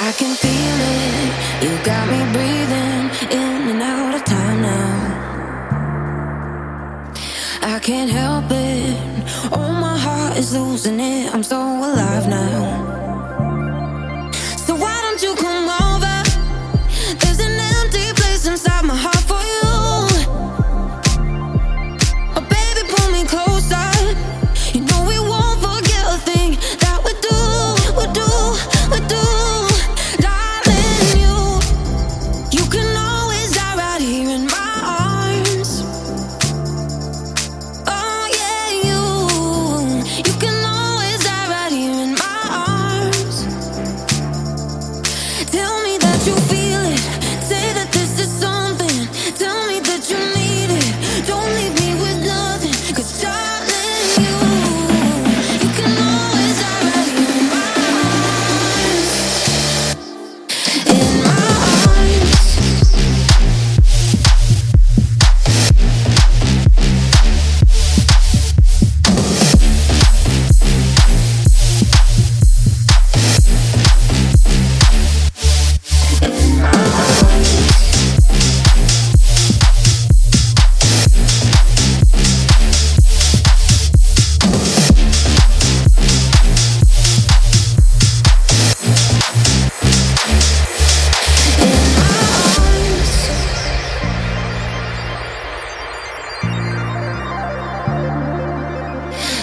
I can feel it. You got me breathing in and out of time now. I can't help it. Oh, my heart is losing it. I'm so alive now.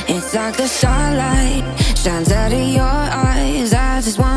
It's like the starlight shines out of your eyes. I just want.